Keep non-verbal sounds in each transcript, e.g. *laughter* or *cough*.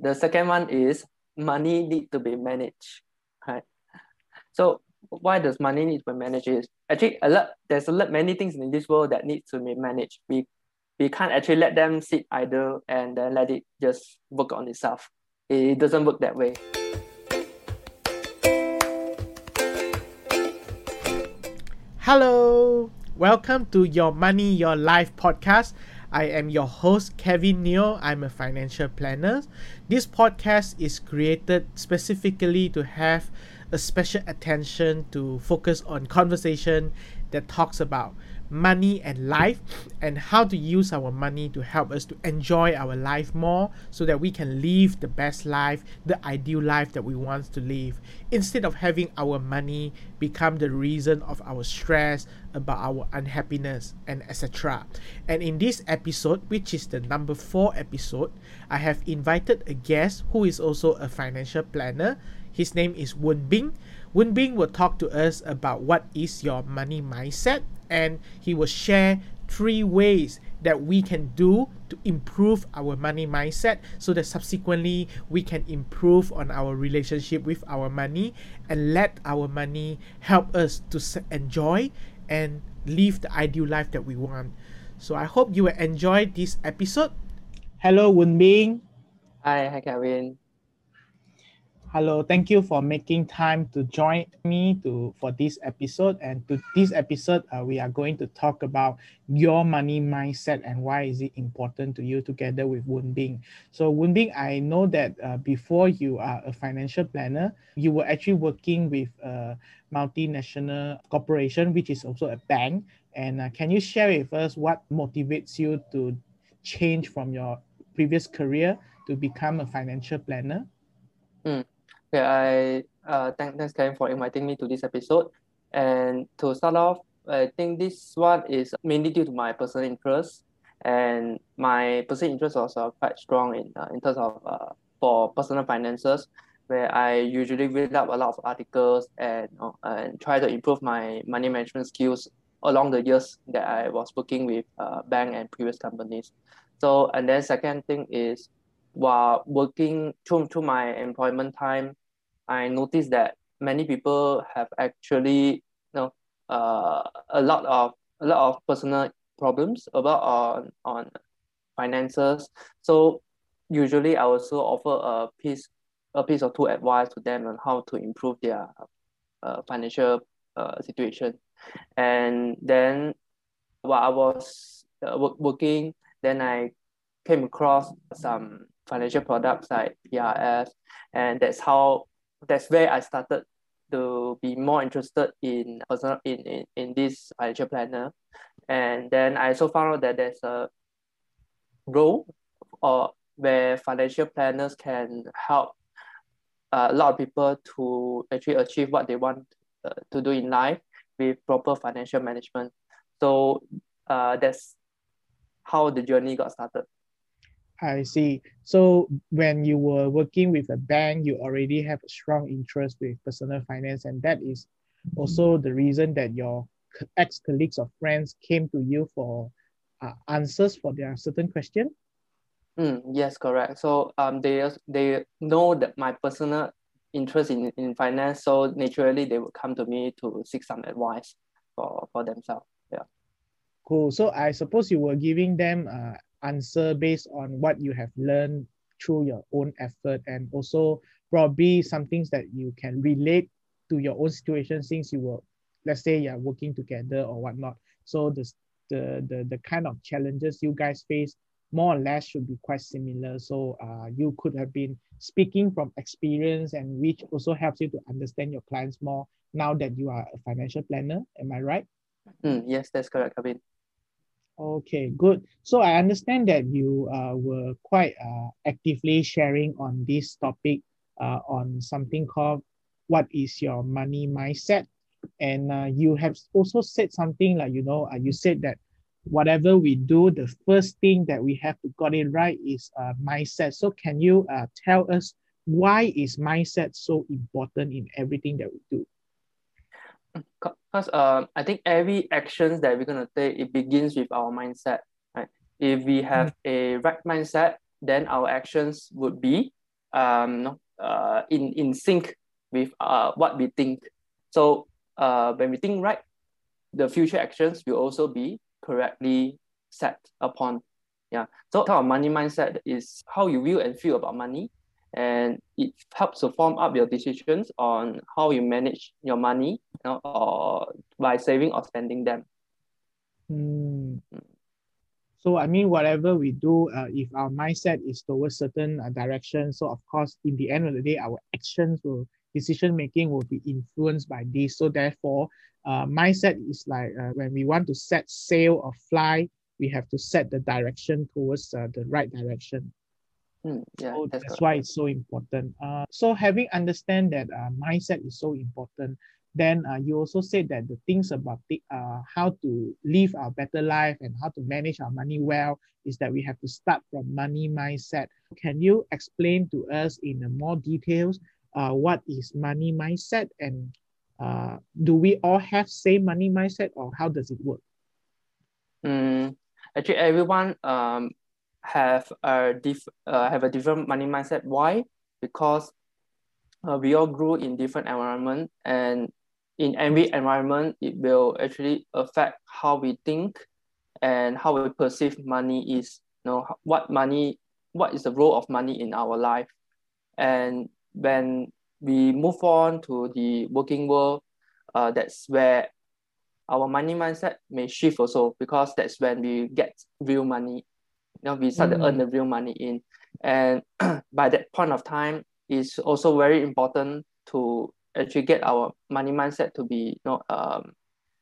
The second one is money need to be managed, right? So why does money need to be managed is actually a lot there's a lot many things in this world that needs to be managed. We we can't actually let them sit idle and then let it just work on itself. It doesn't work that way. Hello, welcome to Your Money, Your Life podcast. I am your host, Kevin Neo. I'm a financial planner. This podcast is created specifically to have a special attention to focus on conversation that talks about money and life and how to use our money to help us to enjoy our life more so that we can live the best life, the ideal life that we want to live, instead of having our money become the reason of our stress, about our unhappiness, and etc. And in this episode, which is the number four episode, I have invited a guest who is also a financial planner. His name is Woon Bing. Woon Bing will talk to us about what is your money mindset and he will share three ways that we can do to improve our money mindset so that subsequently we can improve on our relationship with our money and let our money help us to enjoy and live the ideal life that we want. So I hope you will enjoy this episode. Hello, Woon Bing. Hi, hi, Kevin. Hello, thank you for making time to join me to for this episode. And to this episode, uh, we are going to talk about your money mindset and why is it important to you together with Woon Bing. So Woon Bing, I know that uh, before you are a financial planner, you were actually working with a multinational corporation, which is also a bank. And uh, can you share with us what motivates you to change from your previous career to become a financial planner? Mm. Okay, I uh thank, thanks Kevin for inviting me to this episode. And to start off, I think this one is mainly due to my personal interest, and my personal interest was uh, quite strong in uh, in terms of uh for personal finances, where I usually read up a lot of articles and uh, and try to improve my money management skills along the years that I was working with uh bank and previous companies. So and then second thing is while working through, through my employment time I noticed that many people have actually you know uh, a lot of a lot of personal problems about on on finances. So usually I also offer a piece a piece or two advice to them on how to improve their uh, financial uh, situation. And then while I was uh, working, then I came across some financial products like PRS, and that's how that's where I started to be more interested in personal in, in, in this financial planner. And then I also found out that there's a role or where financial planners can help uh, a lot of people to actually achieve what they want uh, to do in life with proper financial management. So uh, that's how the journey got started. I see. So when you were working with a bank, you already have a strong interest with personal finance, and that is also the reason that your ex-colleagues or friends came to you for uh, answers for their certain question. Mm, yes, correct. So um, they they know that my personal interest in, in finance, so naturally they would come to me to seek some advice for, for themselves. Yeah. Cool. So I suppose you were giving them uh, answer based on what you have learned through your own effort and also probably some things that you can relate to your own situation since you were let's say you're working together or whatnot. So the, the the the kind of challenges you guys face more or less should be quite similar. So uh, you could have been speaking from experience and which also helps you to understand your clients more now that you are a financial planner. Am i right? Mm, yes that's correct Kevin. Okay, good. So I understand that you uh, were quite uh, actively sharing on this topic uh, on something called what is your money mindset. And uh, you have also said something like, you know, uh, you said that whatever we do, the first thing that we have to got it right is uh, mindset. So can you uh, tell us why is mindset so important in everything that we do? Because uh, I think every actions that we're gonna take it begins with our mindset. Right? If we have mm. a right mindset, then our actions would be um, uh, in, in sync with uh, what we think. So uh, when we think right, the future actions will also be correctly set upon. Yeah. So our money mindset is how you view and feel about money. And it helps to form up your decisions on how you manage your money you know, or by saving or spending them. Mm. So I mean, whatever we do, uh, if our mindset is towards certain uh, direction, so of course, in the end of the day, our actions will decision making will be influenced by this. So therefore, uh, mindset is like uh, when we want to set sail or fly, we have to set the direction towards uh, the right direction. Mm, yeah, so that's, that's why it's so important. Uh, so having understand that uh, mindset is so important, then uh, you also said that the things about the, uh, how to live our better life and how to manage our money well is that we have to start from money mindset. Can you explain to us in more details uh, what is money mindset and uh, do we all have same money mindset or how does it work? Mm, actually, everyone um, have a diff uh, have a different money mindset. Why? Because uh, we all grew in different environment and in every environment, it will actually affect how we think and how we perceive money is, you know, what money, what is the role of money in our life. And when we move on to the working world, uh, that's where our money mindset may shift also because that's when we get real money. You know, we start mm. to earn the real money in. And *clears throat* by that point of time, it's also very important to actually get our money mindset to be you know, um,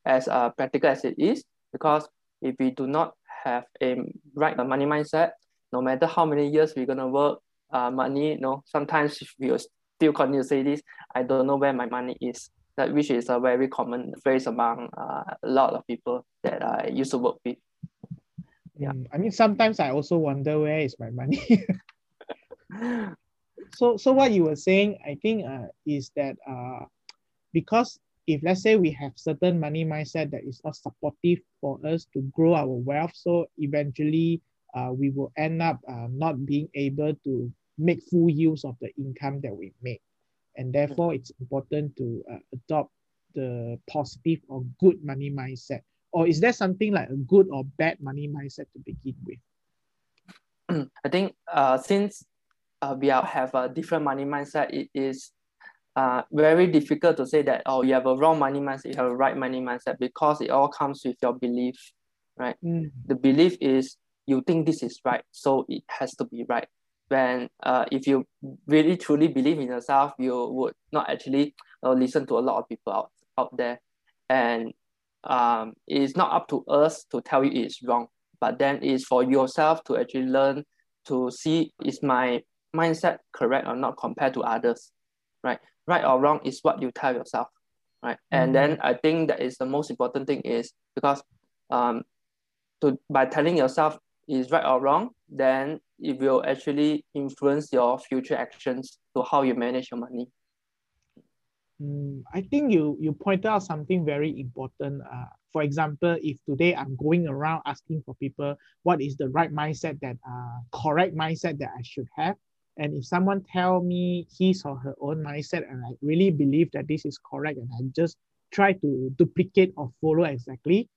as uh, practical as it is because if we do not have a right money mindset, no matter how many years we're gonna work, uh, money, you know, sometimes we will still continue to say this, I don't know where my money is. That which is a very common phrase among uh, a lot of people that I used to work with. Yeah. Mm, I mean, sometimes I also wonder where is my money. *laughs* so so what you were saying, I think uh, is that uh, because if let's say we have certain money mindset that is not supportive for us to grow our wealth, so eventually uh, we will end up uh, not being able to make full use of the income that we make. And therefore, it's important to uh, adopt the positive or good money mindset. Or is there something like a good or bad money mindset to begin with? *clears throat* I think uh, since uh, we have a different money mindset, it is uh, very difficult to say that, oh, you have a wrong money mindset, you have a right money mindset, because it all comes with your belief, right? Mm. The belief is you think this is right, so it has to be right. When uh, if you really truly believe in yourself, you would not actually uh, listen to a lot of people out, out there. And um, it's not up to us to tell you it's wrong, but then it's for yourself to actually learn to see is my mindset correct or not compared to others, right? Right or wrong is what you tell yourself, right? Mm-hmm. And then I think that is the most important thing is because um, to by telling yourself is right or wrong, then it will actually influence your future actions to how you manage your money. Mm, I think you you pointed out something very important. Uh, for example, if today I'm going around asking for people what is the right mindset that uh, correct mindset that I should have, and if someone tell me his or her own mindset, and I really believe that this is correct, and I just try to duplicate or follow exactly,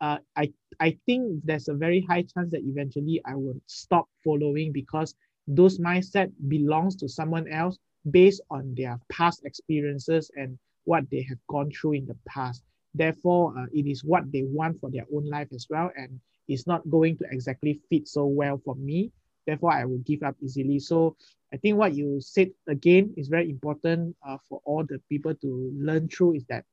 uh, I I think there's a very high chance that eventually I will stop following because those mindset belongs to someone else based on their past experiences and what they have gone through in the past. Therefore, uh, it is what they want for their own life as well, and it's not going to exactly fit so well for me therefore I will give up easily. So I think what you said again is very important uh, for all the people to learn through is that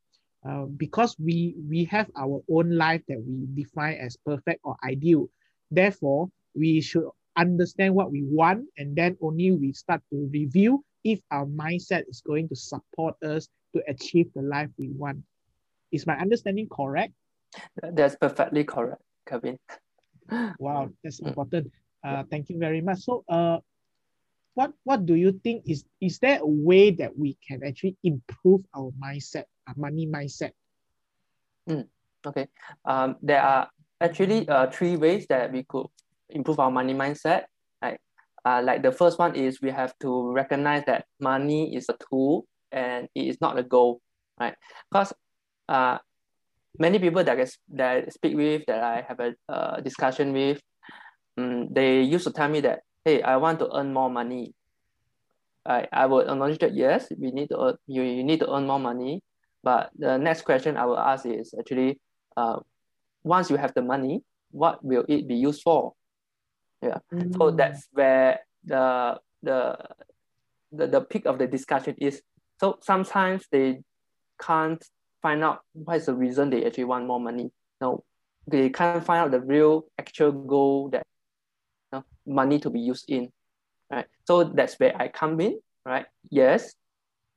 uh, because we we have our own life that we define as perfect or ideal, therefore we should understand what we want and then only we start to review if our mindset is going to support us to achieve the life we want. Is my understanding correct? That's perfectly correct, Kevin. wow, that's mm. important. Uh, thank you very much. So, uh, what what do you think is is there a way that we can actually improve our mindset, our money mindset? Mm, okay. Um, there are actually uh, three ways that we could improve our money mindset. Right. uh, like the first one is we have to recognize that money is a tool and it is not a goal, right? Because uh, many people that I, that I speak with, that I have a uh, discussion with, um, they used to tell me that, hey, I want to earn more money. I, I would acknowledge that yes, we need to earn, you, you need to earn more money. But the next question I will ask is actually, uh, once you have the money, what will it be used for? Yeah. Mm. So that's where the the the, the peak of the discussion is. So sometimes they can't find out what is the reason they actually want more money. No, they can't find out the real actual goal that you know, money to be used in. Right. So that's where I come in. Right. Yes,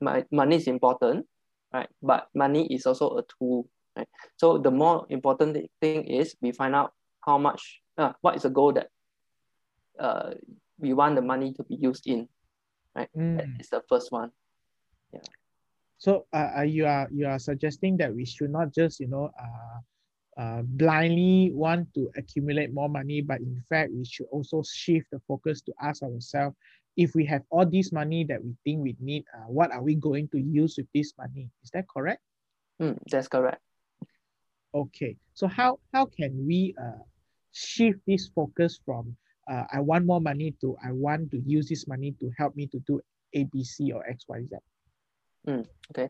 my money is important. Right. But money is also a tool. Right. So the more important thing is we find out how much uh, what is the goal that uh, we want the money to be used in, right? Mm. That is the first one. Yeah. So uh, you are you are suggesting that we should not just you know uh, uh, blindly want to accumulate more money, but in fact we should also shift the focus to ask ourselves if we have all this money that we think we need, uh, what are we going to use with this money? Is that correct? Mm, that's correct. Okay, so how how can we uh, shift this focus from uh, I want more money to I want to use this money to help me to do A, B, C, or X, Y, Z. Mm, okay.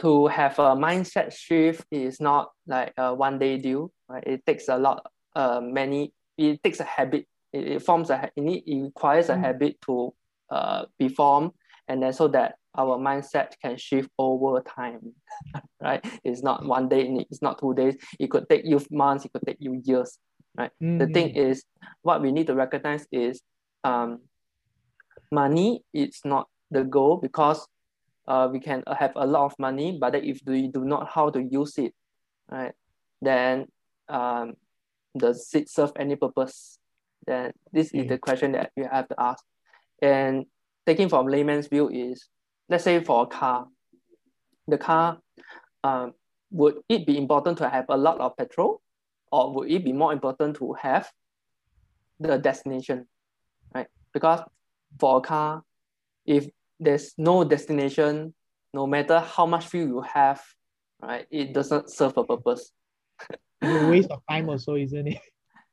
To have a mindset shift is not like a one day deal, right? It takes a lot, uh, many, it takes a habit. It, it forms a, it, need, it requires a mm. habit to uh, be formed and then so that our mindset can shift over time, *laughs* right? It's not one day, it's not two days. It could take you months, it could take you years right? Mm. The thing mm. is, what we need to recognize is um, money is not the goal because uh, we can have a lot of money, but if we do not how to use it, right, then um, does it serve any purpose? Then this is the question that you have to ask. And taking from layman's view is, let's say for a car, the car, um, would it be important to have a lot of petrol or would it be more important to have the destination, right? Because for a car, if there's no destination, no matter how much fuel you have, right, it doesn't serve a purpose. it's a waste of time also, isn't it?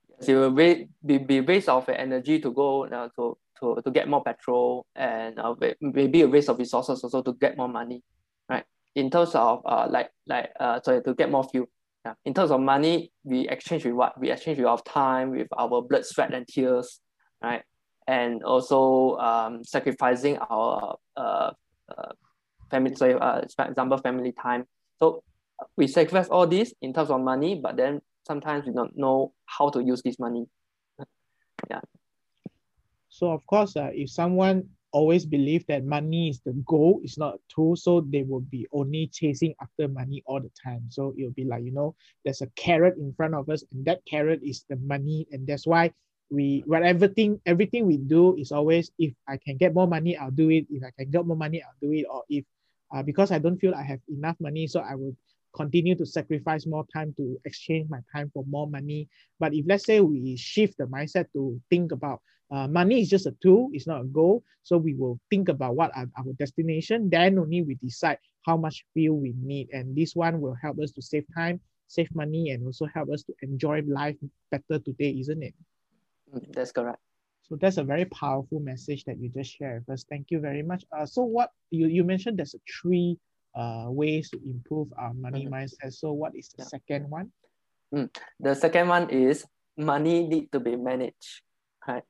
Yes, it will be, be, be waste of energy to go uh, to, to, to get more petrol and uh, maybe a waste of resources also to get more money, right? In terms of uh, like like uh, sorry to get more fuel. Yeah. In terms of money, we exchange with what? We exchange with our time, with our blood, sweat, and tears, right? And also um, sacrificing our uh, uh, family, so uh, for example, family time. So we sacrifice all this in terms of money, but then sometimes we don't know how to use this money. *laughs* yeah. So of course, uh, if someone always believe that money is the goal, it's not a tool. So they will be only chasing after money all the time. So it'll be like, you know, there's a carrot in front of us, and that carrot is the money. And that's why we what everything everything we do is always if I can get more money, I'll do it. If I can get more money, I'll do it. Or if uh, because I don't feel I have enough money, so I will continue to sacrifice more time to exchange my time for more money. But if let's say we shift the mindset to think about uh, money is just a tool, it's not a goal. So we will think about what are our destination. Then only we decide how much fuel we need. And this one will help us to save time, save money, and also help us to enjoy life better today, isn't it? Mm, that's correct. So that's a very powerful message that you just shared with us. Thank you very much. Uh, so what you, you mentioned there's a three uh, ways to improve our money mm-hmm. mindset. So what is the yeah. second one? Mm. The second one is money need to be managed. Right.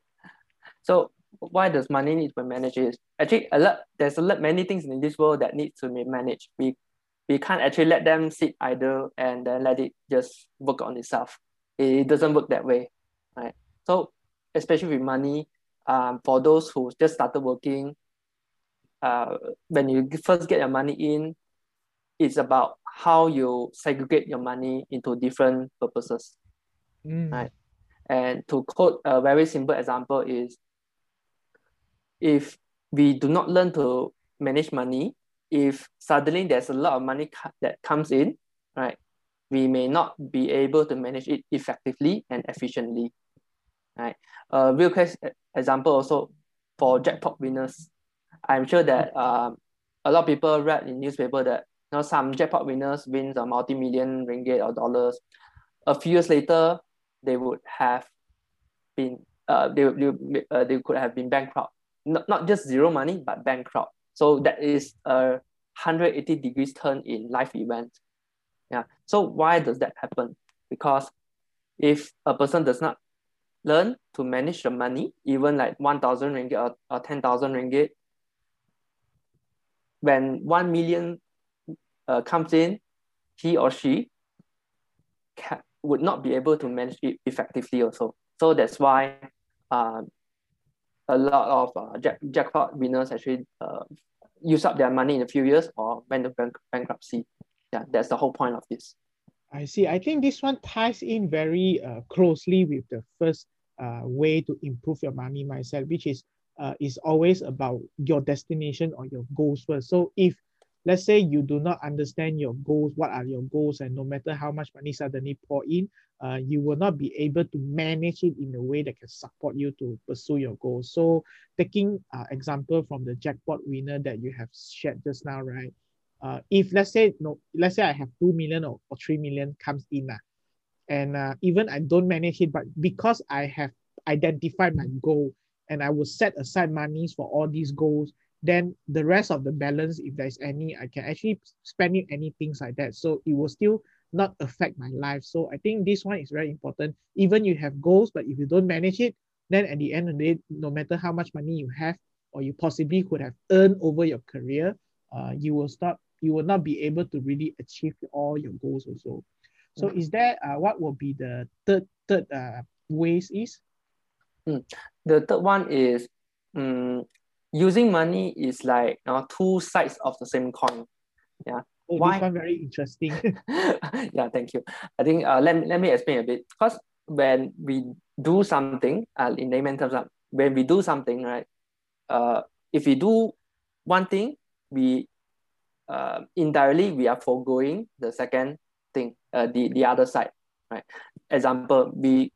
So why does money need to be managed? Is actually a lot. There's a lot many things in this world that need to be managed. We we can't actually let them sit idle and then let it just work on itself. It doesn't work that way, right? So especially with money, um, for those who just started working, uh, when you first get your money in, it's about how you segregate your money into different purposes, mm. right? And to quote a very simple example is, if we do not learn to manage money, if suddenly there's a lot of money that comes in, right, we may not be able to manage it effectively and efficiently, right? A real case example also, for jackpot winners. I'm sure that um, a lot of people read in newspaper that you know some jackpot winners wins a multi-million ringgit or dollars. A few years later, they would have been uh, they, they, uh, they could have been bankrupt. Not, not just zero money, but bankrupt. So that is a 180 degrees turn in life event. Yeah. So why does that happen? Because if a person does not learn to manage the money, even like 1,000 ringgit or, or 10,000 ringgit, when 1 million uh, comes in, he or she would not be able to manage it effectively also. So that's why uh, a lot of uh, jack, jackpot winners actually uh, use up their money in a few years or went to bank, bankruptcy. Yeah, that's the whole point of this. I see. I think this one ties in very uh, closely with the first uh, way to improve your money mindset, which is uh, is always about your destination or your goals first. So if let's say you do not understand your goals, what are your goals, and no matter how much money suddenly pour in, uh, you will not be able to manage it in a way that can support you to pursue your goals. So taking uh, example from the jackpot winner that you have shared just now, right? Uh, if let's say no, let's say I have two million or, or three million comes in, uh, and uh, even I don't manage it, but because I have identified my goal and I will set aside monies for all these goals, then the rest of the balance, if there's any, I can actually spend it any things like that. So it will still not affect my life. So I think this one is very important. Even you have goals, but if you don't manage it, then at the end of the day, no matter how much money you have or you possibly could have earned over your career, uh, you will start you will not be able to really achieve all your goals also. So mm. is there uh, what will be the third third uh, ways is? Mm. The third one is um, using money is like you know, two sides of the same coin. Yeah. Oh, Why? Very interesting. *laughs* yeah, thank you. I think uh, let, let me explain a bit. Because when we do something, uh, in layman terms, uh, when we do something, right, uh, if we do one thing, we uh, indirectly we are foregoing the second thing, uh, the, the other side, right? Example, we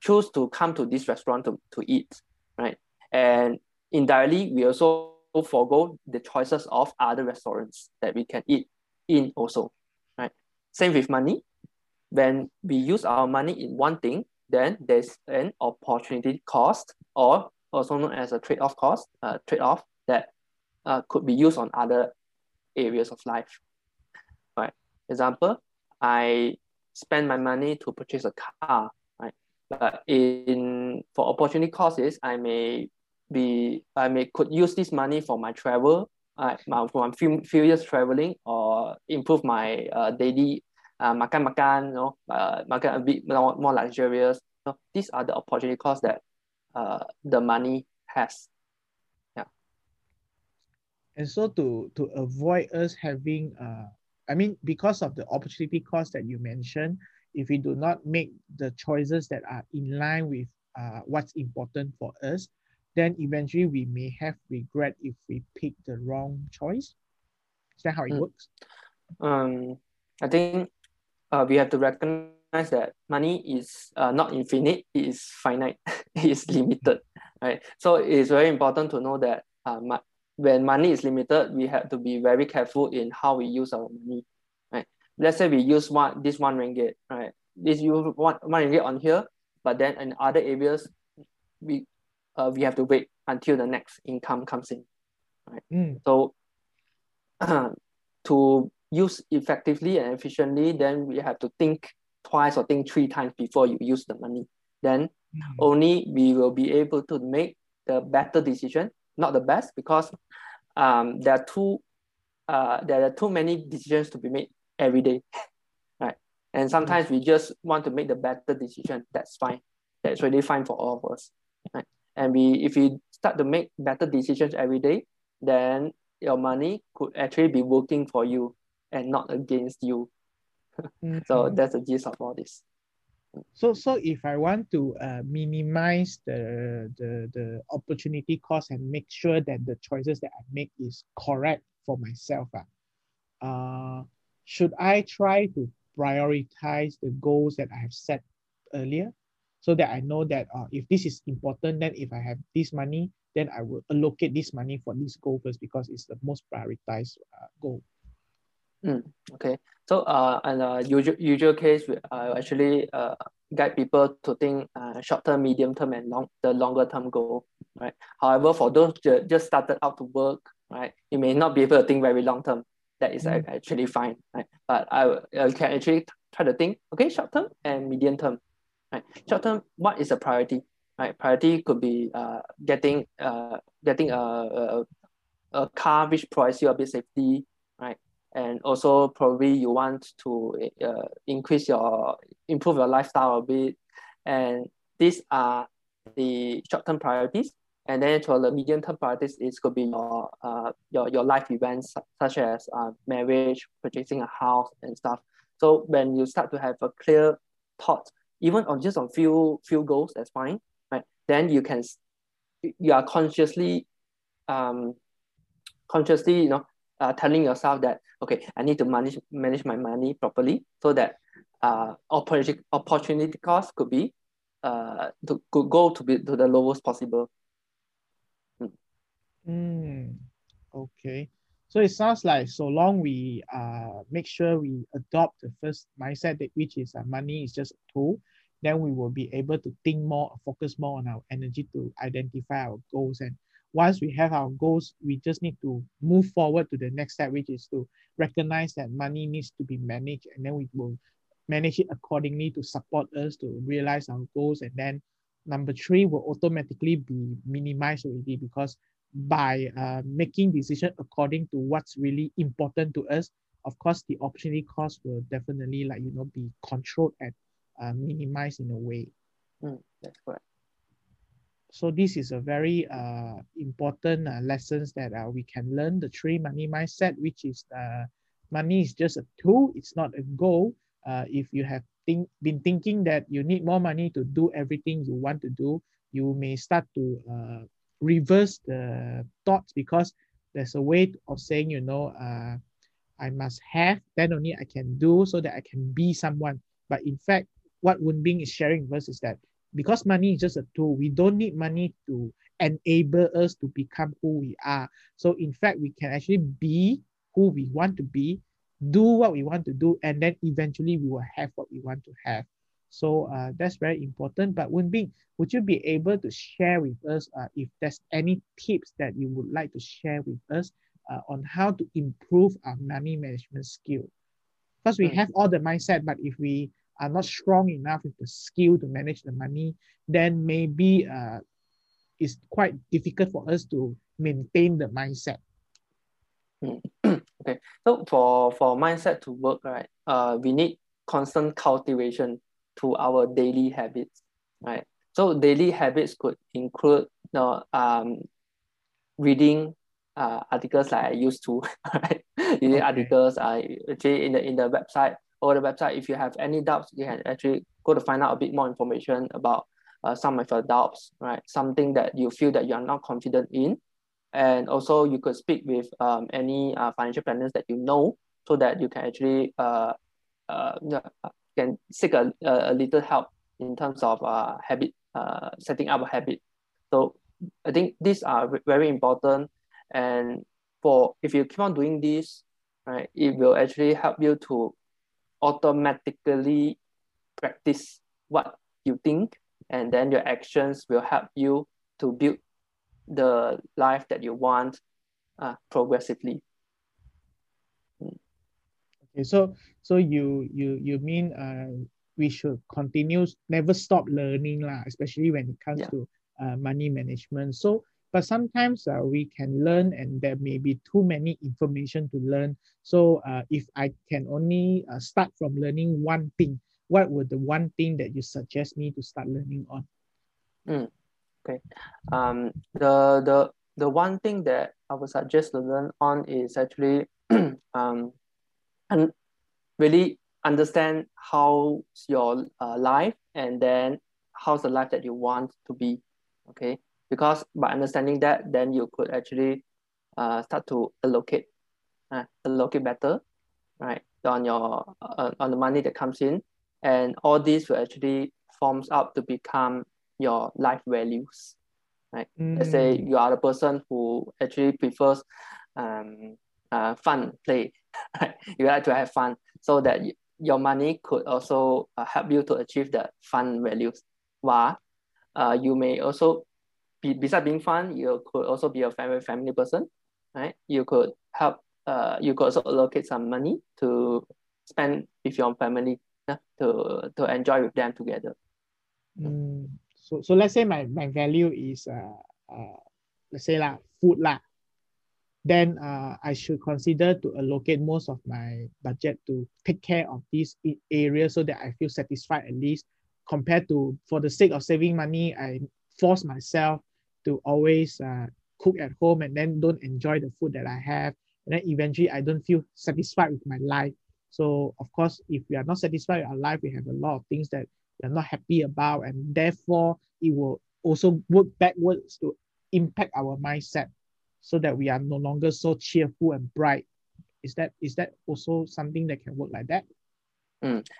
choose to come to this restaurant to, to eat, right? And indirectly, we also forego the choices of other restaurants that we can eat in also, right? Same with money. When we use our money in one thing, then there's an opportunity cost or also known as a trade-off cost, uh, trade-off that uh, could be used on other areas of life. Right. Example, I spend my money to purchase a car, right? But in for opportunity costs, I may be I may could use this money for my travel, uh, for my few, few years traveling or improve my uh, daily uh, makan makan, you know, uh, makan a bit more, more luxurious. So these are the opportunity costs that uh, the money has. And so to to avoid us having uh I mean because of the opportunity cost that you mentioned, if we do not make the choices that are in line with uh, what's important for us, then eventually we may have regret if we pick the wrong choice. Is that how it mm. works? Um, I think uh, we have to recognize that money is uh, not infinite, it is finite, *laughs* it is limited, right? So it's very important to know that uh, when money is limited, we have to be very careful in how we use our money, right? Let's say we use one this one ringgit, right? This you one, one ringgit on here, but then in other areas, we uh, we have to wait until the next income comes in, right? Mm. So uh, *clears throat* to use effectively and efficiently, then we have to think twice or think three times before you use the money. Then mm. only we will be able to make the better decision not the best because um, there are too uh, there are too many decisions to be made every day, *laughs* right? And sometimes we just want to make the better decision. That's fine. That's really fine for all of us, right? And we if you start to make better decisions every day, then your money could actually be working for you and not against you. *laughs* mm-hmm. So that's the gist of all this. So, so if I want to uh, minimize the, the, the opportunity cost and make sure that the choices that I make is correct for myself, uh, uh, should I try to prioritize the goals that I have set earlier so that I know that uh, if this is important, then if I have this money, then I will allocate this money for this goal first because it's the most prioritized uh, goal. Mm, okay. So uh, in a usual, usual case, we uh, actually uh, guide people to think uh, short term, medium term, and long the longer term goal, right? However, for those that just started out to work, right, you may not be able to think very long term. That is mm. actually fine, right? But I, I can actually try to think, okay, short term and medium term, right? Short term, what is a priority, right? Priority could be uh, getting uh, getting a, a, a car which provides you a bit safety, right? and also probably you want to uh, increase your improve your lifestyle a bit and these are the short-term priorities and then for the medium-term priorities it could be your uh, your, your life events such as uh, marriage purchasing a house and stuff so when you start to have a clear thought even on just on few few goals that's fine right? Then you can you are consciously um consciously you know uh, telling yourself that okay i need to manage manage my money properly so that uh opportunity opportunity cost could be uh to could go to be to the lowest possible. Mm. Mm, okay so it sounds like so long we uh make sure we adopt the first mindset that which is uh, money is just a tool then we will be able to think more focus more on our energy to identify our goals and once we have our goals, we just need to move forward to the next step, which is to recognize that money needs to be managed, and then we will manage it accordingly to support us to realize our goals. And then number three will automatically be minimized already because by uh, making decision according to what's really important to us, of course, the opportunity cost will definitely like you know be controlled and uh, minimized in a way. Mm, that's correct. So this is a very uh, important uh, lessons that uh, we can learn. The three money mindset which is uh, money is just a tool it's not a goal. Uh, if you have think, been thinking that you need more money to do everything you want to do you may start to uh, reverse the thoughts because there's a way of saying you know uh, i must have then only i can do so that i can be someone but in fact what Woon Bing is sharing with us is that because money is just a tool. We don't need money to enable us to become who we are. So in fact, we can actually be who we want to be, do what we want to do, and then eventually we will have what we want to have. So uh, that's very important. But Woon Bing, would you be able to share with us uh, if there's any tips that you would like to share with us uh, on how to improve our money management skill? Because we have all the mindset, but if we are not strong enough with the skill to manage the money, then maybe uh, it's quite difficult for us to maintain the mindset. *coughs* okay, so for for mindset to work, right, uh, we need constant cultivation to our daily habits, right? So daily habits could include you know, um, reading uh, articles like I used to, *laughs* right? Reading okay. articles, uh, actually in the in the website or the website. If you have any doubts, you can actually go to find out a bit more information about uh, some of your doubts, right? Something that you feel that you are not confident in. And also you could speak with um, any uh, financial planners that you know so that you can actually uh, uh, can seek a, a little help in terms of uh, habit, uh, setting up a habit. So I think these are very important. And for if you keep on doing this, right, it will actually help you to automatically practice what you think and then your actions will help you to build the life that you want uh, progressively. Okay so so you you you mean uh, we should continue never stop learning lah, especially when it comes yeah. to uh, money management. So but sometimes uh, we can learn and there may be too many information to learn. So uh, if i can only uh, start from learning one thing what would the one thing that you suggest me to start learning on? Mm, okay. Um, the the the one thing that i would suggest to learn on is actually *clears throat* um, and really understand how's your uh, life and then how's the life that you want to be okay because by understanding that, then you could actually uh, start to allocate, uh, allocate better, right, on your uh, on the money that comes in, and all these will actually forms up to become your life values. right? Mm. Let's say Mm. you are the person who actually prefers um, uh, fun play, right? *laughs* You like to have fun so that your money could also uh, help you to achieve the fun values. While uh, you may also, be, besides being fun, you could also be a family family person, right? You could help, uh, you could also allocate some money to spend with your family yeah, to, to enjoy with them together. Mm, so so let's say my, my value is uh, uh let's say lah food lah. Then uh, I should consider to allocate most of my budget to take care of these areas so that I feel satisfied at least compared to for the sake of saving money, I force myself to always uh, cook at home and then don't enjoy the food that I have. And then eventually I don't feel satisfied with my life. So of course, if we are not satisfied with our life, we have a lot of things that we're not happy about, and therefore it will also work backwards to impact our mindset so that we are no longer so cheerful and bright. Is that is that also something that can work like that?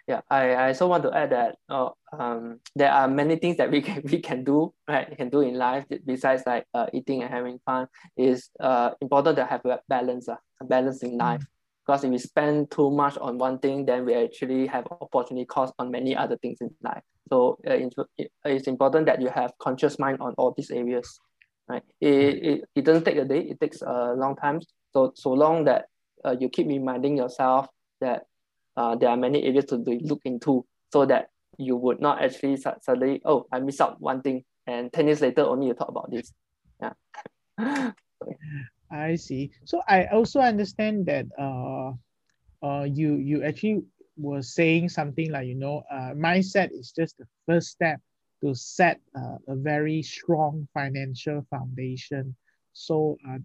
Yeah, I, I also want to add that uh, um, there are many things that we can *laughs* we can do right we can do in life besides like uh, eating and having fun. Is uh, important to have a balance uh, a balance in life because if we spend too much on one thing, then we actually have opportunity cost on many other things in life. So uh, it's important that you have conscious mind on all these areas. Right? It, it, it doesn't take a day; it takes a long time. So so long that uh, you keep reminding yourself that uh, there are many areas to look into so that you would not actually suddenly oh I miss out one thing and 10 years later only you talk about this yeah I see. So I also understand that uh, uh, you you actually were saying something like you know uh, mindset is just the first step to set uh, a very strong financial foundation. So uh,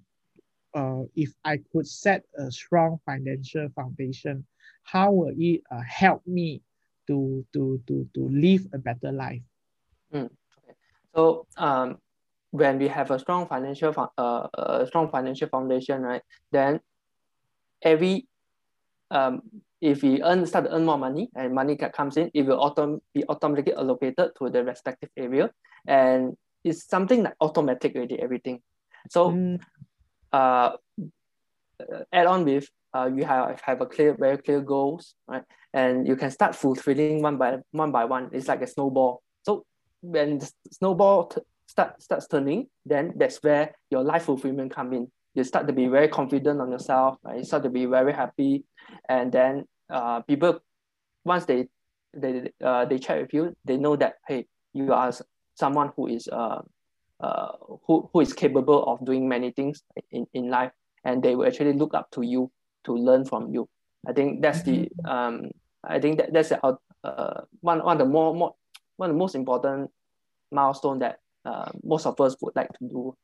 uh, if I could set a strong financial foundation, how will it uh, help me to to to to live a better life? so um when we have a strong financial uh, a strong financial foundation right then every um if we earn start to earn more money and money ca- comes in it will autom- be automatically allocated to the respective area. And it's something like automatic already everything. So Mm, uh, uh, add on with uh, you have have a clear very clear goals right? And you can start fulfilling one by one by one. It's like a snowball. So when the snowball t- start starts turning then that's where your life fulfillment come in. You start to be very confident on yourself right? you start to be very happy. And then uh, people once they they uh, they chat with you they know that hey you are someone who is uh, uh, who, who is capable of doing many things in, in life and they will actually look up to you to learn from you. I think that's the um i think that that's the, out- uh, one, one of the more, more one of the most important milestone that uh, most of us would like to do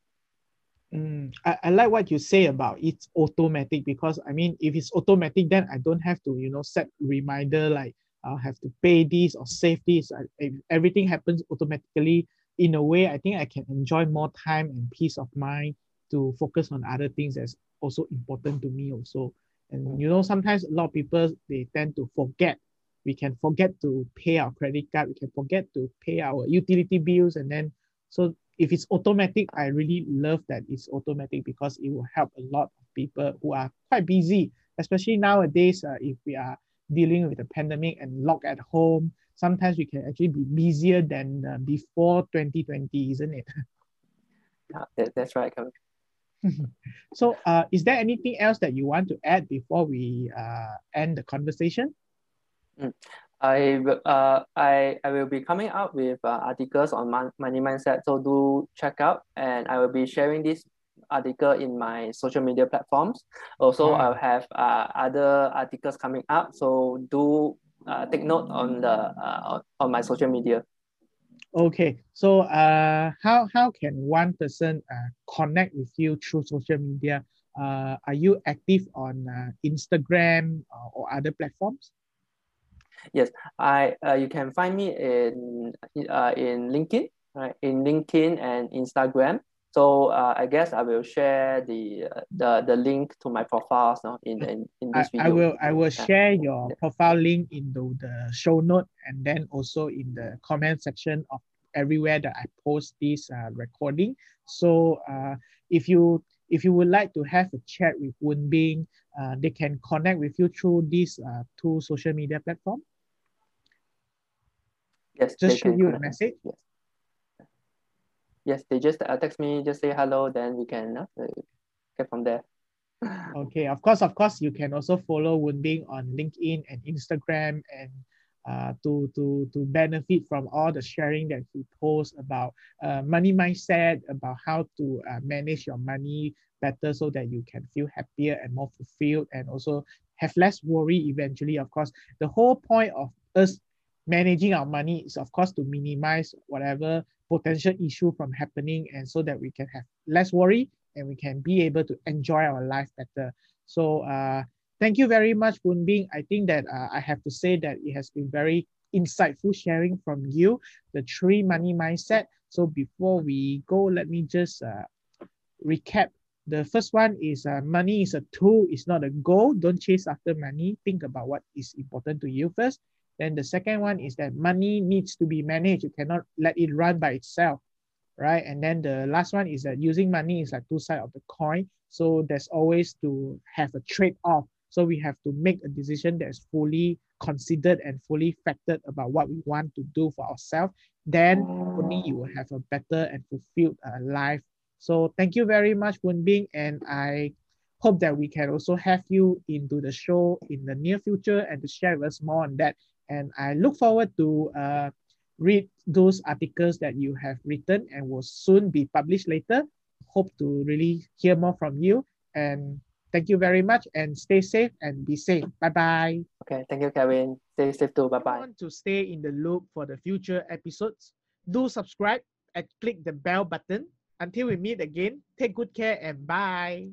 Mm, I, I like what you say about it's automatic because I mean if it's automatic then I don't have to you know set reminder like I'll have to pay this or save this. I, if everything happens automatically in a way I think I can enjoy more time and peace of mind to focus on other things that's also important to me also. And you know sometimes a lot of people they tend to forget. We can forget to pay our credit card. We can forget to pay our utility bills and then so if it's automatic, I really love that it's automatic because it will help a lot of people who are quite busy, especially nowadays. Uh, if we are dealing with the pandemic and locked at home, sometimes we can actually be busier than uh, before 2020, isn't it? Yeah, *laughs* that, that's right Kevin. *laughs* so, uh, is there anything else that you want to add before we uh, end the conversation? I will uh I, I will be coming up with uh, articles on mon- money mindset so do check out and I will be sharing this article in my social media platforms also Ah. I'll have uh, other articles coming up so do uh, take note on the uh, on- on my social media Okay, so uh, how how can one person uh, connect with you through social media? Uh, are you active on uh, Instagram or, or other platforms? I uh, you can find me in uh, in LinkedIn, right? In LinkedIn and Instagram. So uh, I guess I will share the uh, the the link to my profiles now in in, in I, this video. I will I will Yeah. share your Yeah. profile link into the show note and then also in the comment section of everywhere that I post this uh, recording. So uh, if you if you would like to have a chat with Woon Bing, uh, they can connect with you through these uh, two social media platforms. Yes, just shoot you a message. Yes. Yes, they just uh, text me, just say hello, then we can uh, get from there. okay, of course, of course, you can also follow Woon Bing on LinkedIn and Instagram and uh, to to to benefit from all the sharing that he posts about uh, money mindset, about how to uh, manage your money better so that you can feel happier and more fulfilled, and also have less worry. Eventually, of course, the whole point of us managing our money is, of course, to minimize whatever potential issue from happening, and so that we can have less worry and we can be able to enjoy our life better. So. Uh, Thank you very much, Woon Bing. I think that uh, I have to say that it has been very insightful sharing from you, the three money mindset. So before we go, let me just uh, recap. The first one is uh, money is a tool, it's not a goal. Don't chase after money. Think about what is important to you first. Then the second one is that money needs to be managed. You cannot let it run by itself, right? And then the last one is that using money is like two sides of the coin. So there's always to have a trade-off so we have to make a decision that is fully considered and fully factored about what we want to do for ourselves. Then only you will have a better and fulfilled uh, life. So thank you very much, Woon Bing, and I hope that we can also have you into the show in the near future and to share with us more on that. And I look forward to uh, read those articles that you have written and will soon be published later. Hope to really hear more from you and Thank you very much and stay safe and be safe. Bye bye. Okay, thank you, Kevin. Stay safe too. Bye bye. Want to stay in the loop for the future episodes? Do subscribe and click the bell button. Until we meet again, take good care and bye.